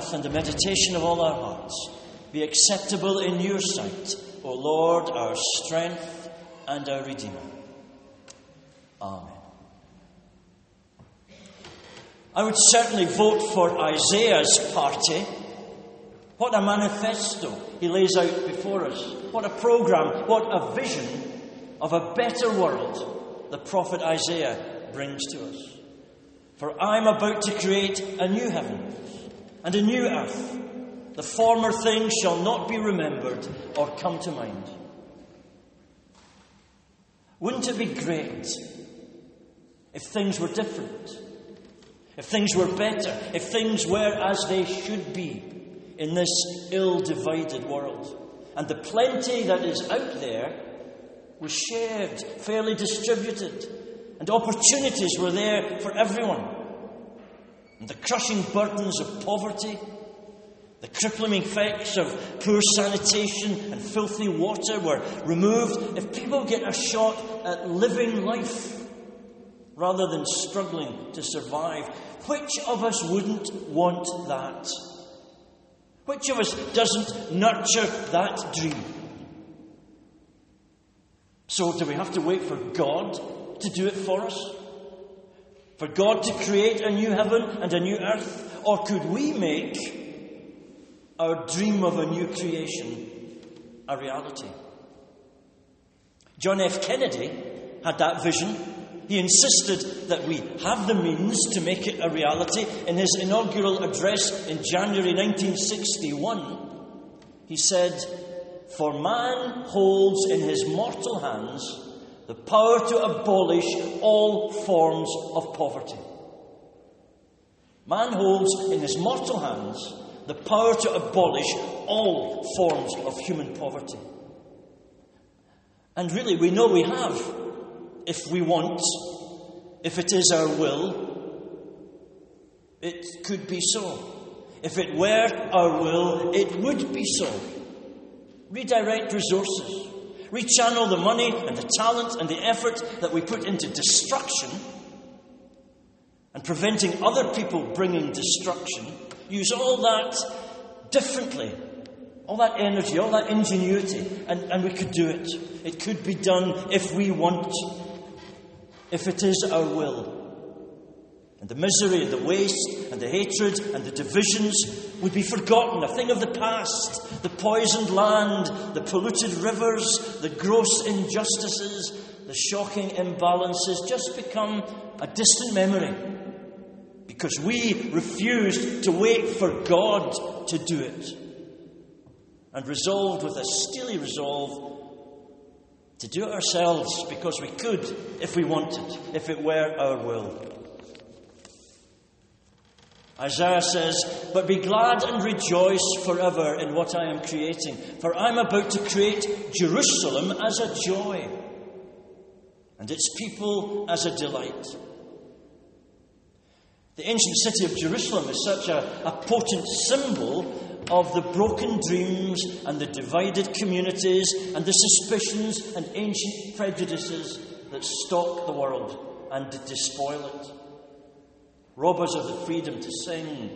mouth and the meditation of all our hearts be acceptable in your sight, O Lord, our strength and our Redeemer. Amen. I would certainly vote for Isaiah's party. What a manifesto he lays out before us. What a program, what a vision of a better world the prophet Isaiah brings to us. For I am about to create a new heaven and a new earth. The former things shall not be remembered or come to mind. Wouldn't it be great if things were different? If things were better? If things were as they should be in this ill divided world? And the plenty that is out there was shared, fairly distributed, and opportunities were there for everyone. And the crushing burdens of poverty, the crippling effects of poor sanitation and filthy water were removed if people get a shot at living life rather than struggling to survive. Which of us wouldn't want that? Which of us doesn't nurture that dream? So, do we have to wait for God to do it for us? For God to create a new heaven and a new earth? Or could we make our dream of a new creation a reality? John F. Kennedy had that vision. He insisted that we have the means to make it a reality. In his inaugural address in January 1961, he said, For man holds in his mortal hands the power to abolish all forms of poverty. Man holds in his mortal hands the power to abolish all forms of human poverty. And really, we know we have, if we want, if it is our will, it could be so. If it were our will, it would be so. Redirect resources, rechannel the money and the talent and the effort that we put into destruction and preventing other people bringing destruction. Use all that differently all that energy, all that ingenuity, and, and we could do it. It could be done if we want, if it is our will. And the misery and the waste and the hatred and the divisions would be forgotten, a thing of the past. The poisoned land, the polluted rivers, the gross injustices, the shocking imbalances just become a distant memory because we refused to wait for God to do it. and resolved with a steely resolve to do it ourselves because we could if we wanted, if it were our will. Isaiah says, But be glad and rejoice forever in what I am creating, for I'm about to create Jerusalem as a joy, and its people as a delight. The ancient city of Jerusalem is such a, a potent symbol of the broken dreams and the divided communities and the suspicions and ancient prejudices that stalk the world and despoil it. Robbers of the freedom to sing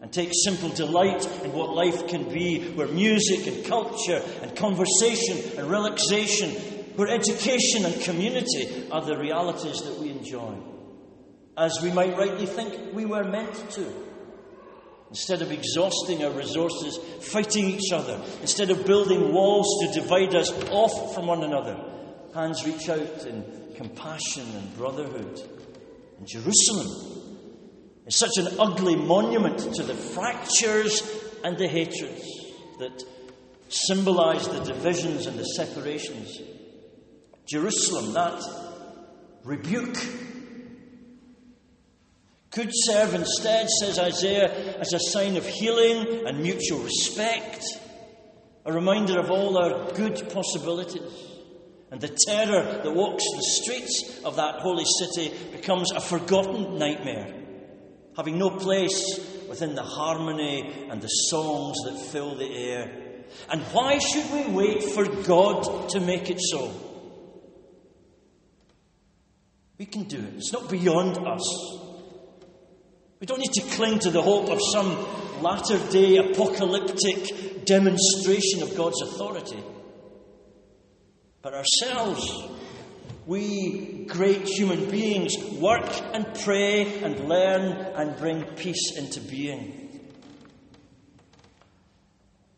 and take simple delight in what life can be, where music and culture and conversation and relaxation, where education and community are the realities that we enjoy, as we might rightly think we were meant to. Instead of exhausting our resources fighting each other, instead of building walls to divide us off from one another, hands reach out in compassion and brotherhood. And Jerusalem is such an ugly monument to the fractures and the hatreds that symbolize the divisions and the separations. Jerusalem, that rebuke could serve instead, says Isaiah, as a sign of healing and mutual respect, a reminder of all our good possibilities. And the terror that walks the streets of that holy city becomes a forgotten nightmare, having no place within the harmony and the songs that fill the air. And why should we wait for God to make it so? We can do it. It's not beyond us. We don't need to cling to the hope of some latter day apocalyptic demonstration of God's authority. But ourselves, we great human beings, work and pray and learn and bring peace into being.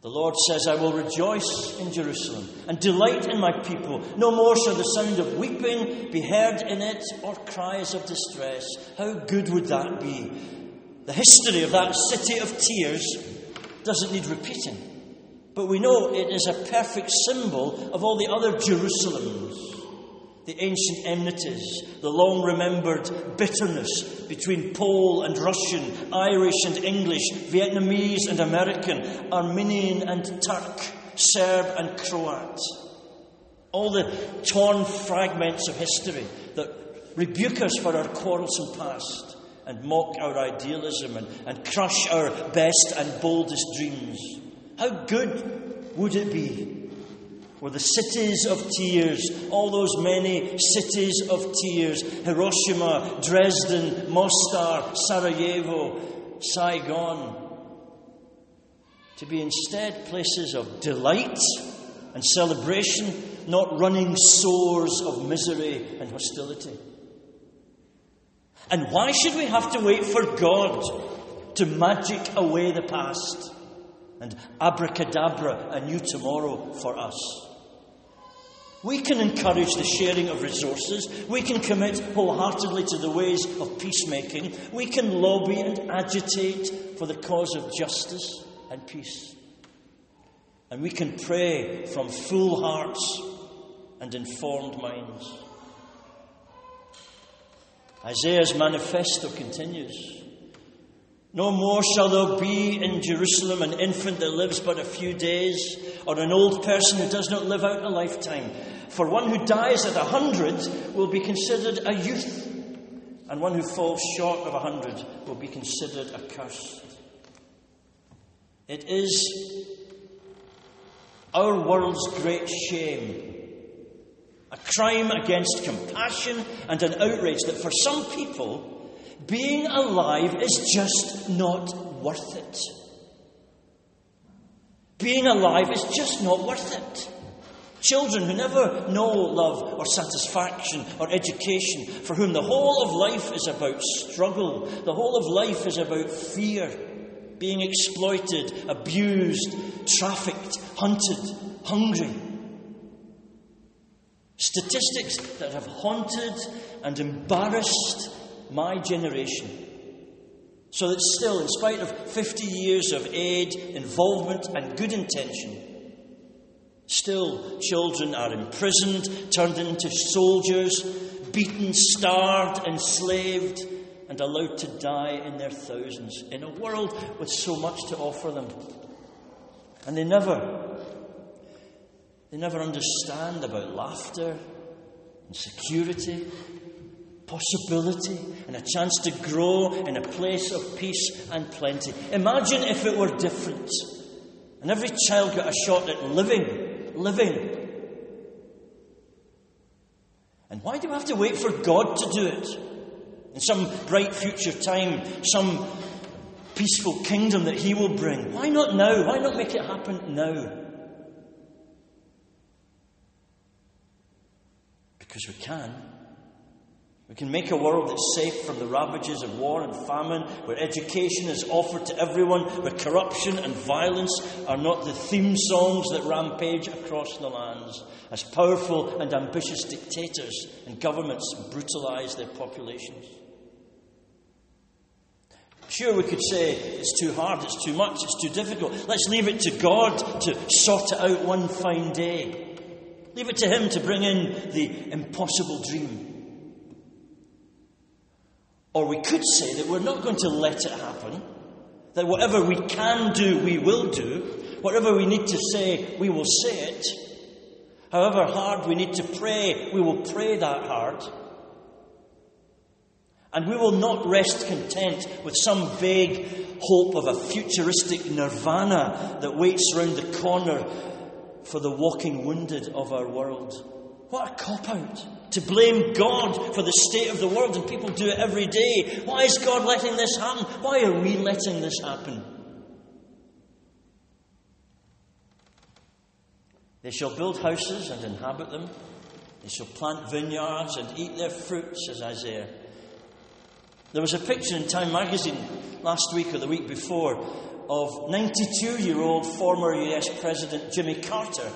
The Lord says, I will rejoice in Jerusalem and delight in my people. No more shall the sound of weeping be heard in it or cries of distress. How good would that be? The history of that city of tears doesn't need repeating. But we know it is a perfect symbol of all the other Jerusalems the ancient enmities, the long remembered bitterness between Pole and Russian, Irish and English, Vietnamese and American, Armenian and Turk, Serb and Croat. All the torn fragments of history that rebuke us for our quarrelsome past and mock our idealism and, and crush our best and boldest dreams. How good would it be were the cities of tears, all those many cities of tears Hiroshima, Dresden, Mostar, Sarajevo, Saigon to be instead places of delight and celebration, not running sores of misery and hostility. And why should we have to wait for God to magic away the past and abracadabra a new tomorrow for us? We can encourage the sharing of resources. We can commit wholeheartedly to the ways of peacemaking. We can lobby and agitate for the cause of justice and peace. And we can pray from full hearts and informed minds. Isaiah's manifesto continues. No more shall there be in Jerusalem an infant that lives but a few days, or an old person who does not live out a lifetime. For one who dies at a hundred will be considered a youth, and one who falls short of a hundred will be considered accursed. It is our world's great shame, a crime against compassion and an outrage that for some people, being alive is just not worth it. Being alive is just not worth it. Children who never know love or satisfaction or education, for whom the whole of life is about struggle, the whole of life is about fear, being exploited, abused, trafficked, hunted, hungry. Statistics that have haunted and embarrassed my generation. So that still, in spite of 50 years of aid, involvement, and good intention, Still, children are imprisoned, turned into soldiers, beaten, starved, enslaved, and allowed to die in their thousands in a world with so much to offer them. And they never, they never understand about laughter and security, possibility, and a chance to grow in a place of peace and plenty. Imagine if it were different, and every child got a shot at living, living. And why do we have to wait for God to do it? In some bright future time, some peaceful kingdom that He will bring. Why not now? Why not make it happen now? Because we can. We can make a world that's safe from the ravages of war and famine, where education is offered to everyone, where corruption and violence are not the theme songs that rampage across the lands, as powerful and ambitious dictators and governments brutalize their populations. Sure, we could say it's too hard, it's too much, it's too difficult. Let's leave it to God to sort it out one fine day. Leave it to Him to bring in the impossible dream. Or we could say that we're not going to let it happen, that whatever we can do, we will do. Whatever we need to say, we will say it. However hard we need to pray, we will pray that hard. And we will not rest content with some vague hope of a futuristic nirvana that waits round the corner for the walking wounded of our world. What a cop out. To blame God for the state of the world, and people do it every day. Why is God letting this happen? Why are we letting this happen? They shall build houses and inhabit them. They shall plant vineyards and eat their fruit, says Isaiah. There was a picture in Time magazine last week or the week before of 92 year old former US President Jimmy Carter,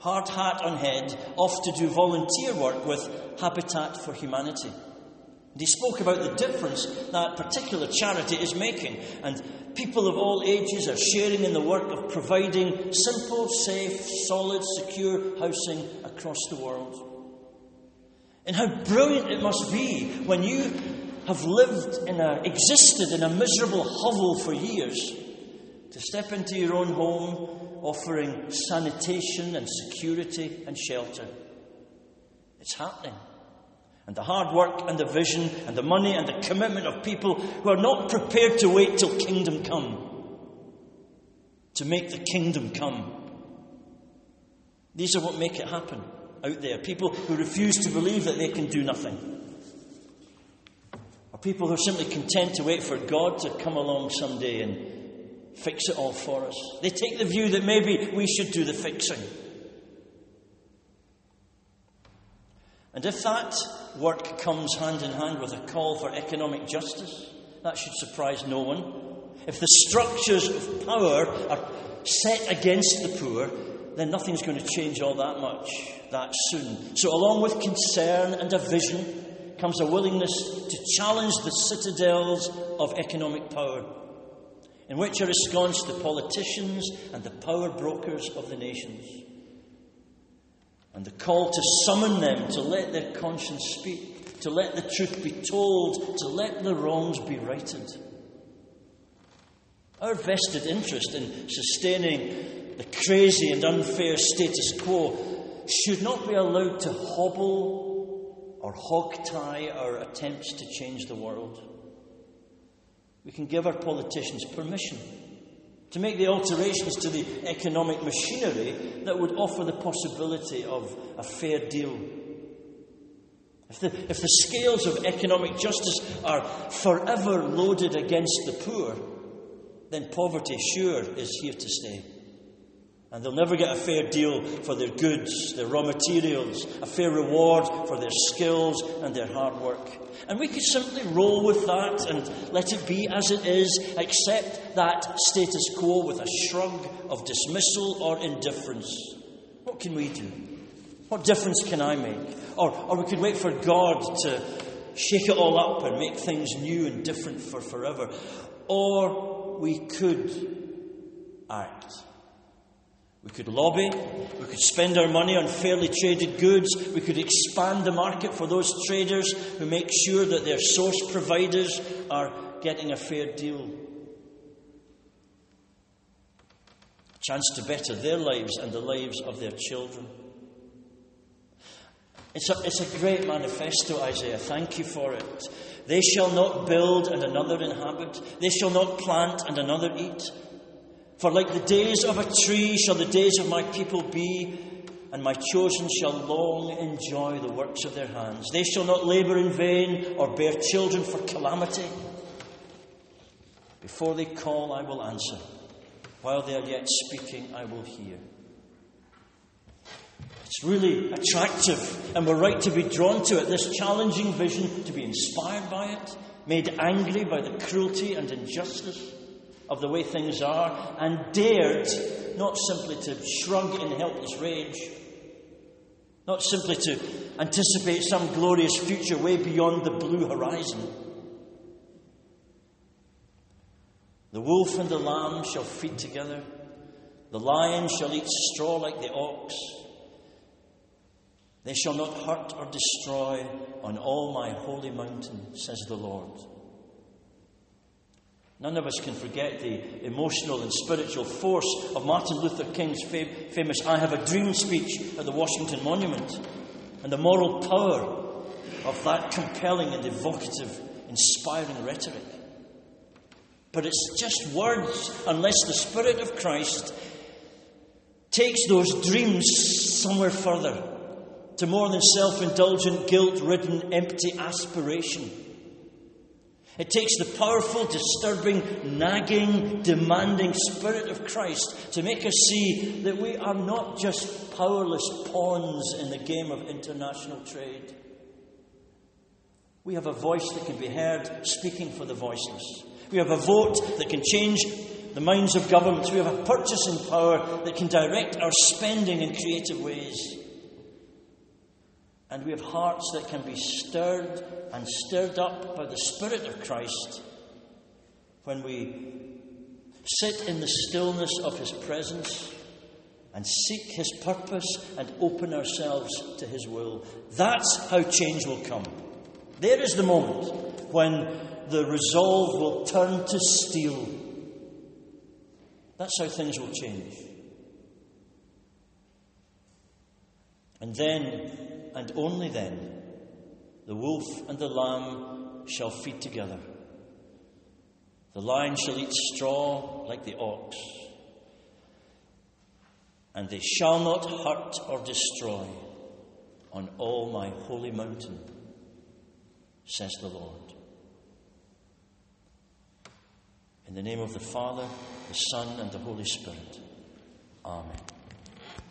hard hat on head, off to do volunteer work with Habitat for Humanity. And he spoke about the difference that particular charity is making, and people of all ages are sharing in the work of providing simple, safe, solid, secure housing across the world. And how brilliant it must be when you have lived in a, existed in a miserable hovel for years, to step into your own home offering sanitation and security and shelter. It's happening. And the hard work and the vision and the money and the commitment of people who are not prepared to wait till kingdom come, to make the kingdom come. These are what make it happen out there. People who refuse to believe that they can do nothing Or people who are simply content to wait for God to come along someday and fix it all for us. They take the view that maybe we should do the fixing. And if that work comes hand in hand with a call for economic justice, that should surprise no one. If the structures of power are set against the poor, then nothing's going to change all that much that soon. So, along with concern and a vision, comes a willingness to challenge the citadels of economic power, in which are ensconced the politicians and the power brokers of the nations. And the call to summon them to let their conscience speak, to let the truth be told, to let the wrongs be righted. Our vested interest in sustaining the crazy and unfair status quo should not be allowed to hobble or hog tie our attempts to change the world. We can give our politicians permission to make the alterations to the economic machinery that would offer the possibility of a fair deal. If the, if the scales of economic justice are forever loaded against the poor, then poverty, sure, is here to stay. And they'll never get a fair deal for their goods, their raw materials, a fair reward for their skills and their hard work. And we could simply roll with that and let it be as it is, accept that status quo with a shrug of dismissal or indifference. What can we do? What difference can I make? Or, or we could wait for God to shake it all up and make things new and different for forever. Or we could act We could lobby, we could spend our money on fairly traded goods, we could expand the market for those traders who make sure that their source providers are getting a fair deal. A chance to better their lives and the lives of their children. It's a, it's a great manifesto, Isaiah. Thank you for it. They shall not build and another inhabit, they shall not plant and another eat. For like the days of a tree shall the days of my people be, and my chosen shall long enjoy the works of their hands. They shall not labour in vain or bear children for calamity. Before they call, I will answer. While they are yet speaking, I will hear. It's really attractive, and we're right to be drawn to it. This challenging vision, to be inspired by it, made angry by the cruelty and injustice of the way things are, and dared not simply to shrug in helpless rage, not simply to anticipate some glorious future way beyond the blue horizon. The wolf and the lamb shall feed together, the lion shall eat straw like the ox. They shall not hurt or destroy on all my holy mountain, says the Lord. None of us can forget the emotional and spiritual force of Martin Luther King's famous I Have a Dream speech at the Washington Monument and the moral power of that compelling and evocative, inspiring rhetoric. But it's just words unless the Spirit of Christ takes those dreams somewhere further to more than self indulgent, guilt ridden, empty aspiration. It takes the powerful, disturbing, nagging, demanding Spirit of Christ to make us see that we are not just powerless pawns in the game of international trade. We have a voice that can be heard speaking for the voiceless. We have a vote that can change the minds of governments. We have a purchasing power that can direct our spending in creative ways. And we have hearts that can be stirred and stirred up by the Spirit of Christ when we sit in the stillness of His presence and seek His purpose and open ourselves to His will. That's how change will come. There is the moment when the resolve will turn to steel. That's how things will change. And then and only then, the wolf and the lamb shall feed together. The lion shall eat straw like the ox, and they shall not hurt or destroy on all my holy mountain, says the Lord. In the name of the Father, the Son, and the Holy Spirit. Amen.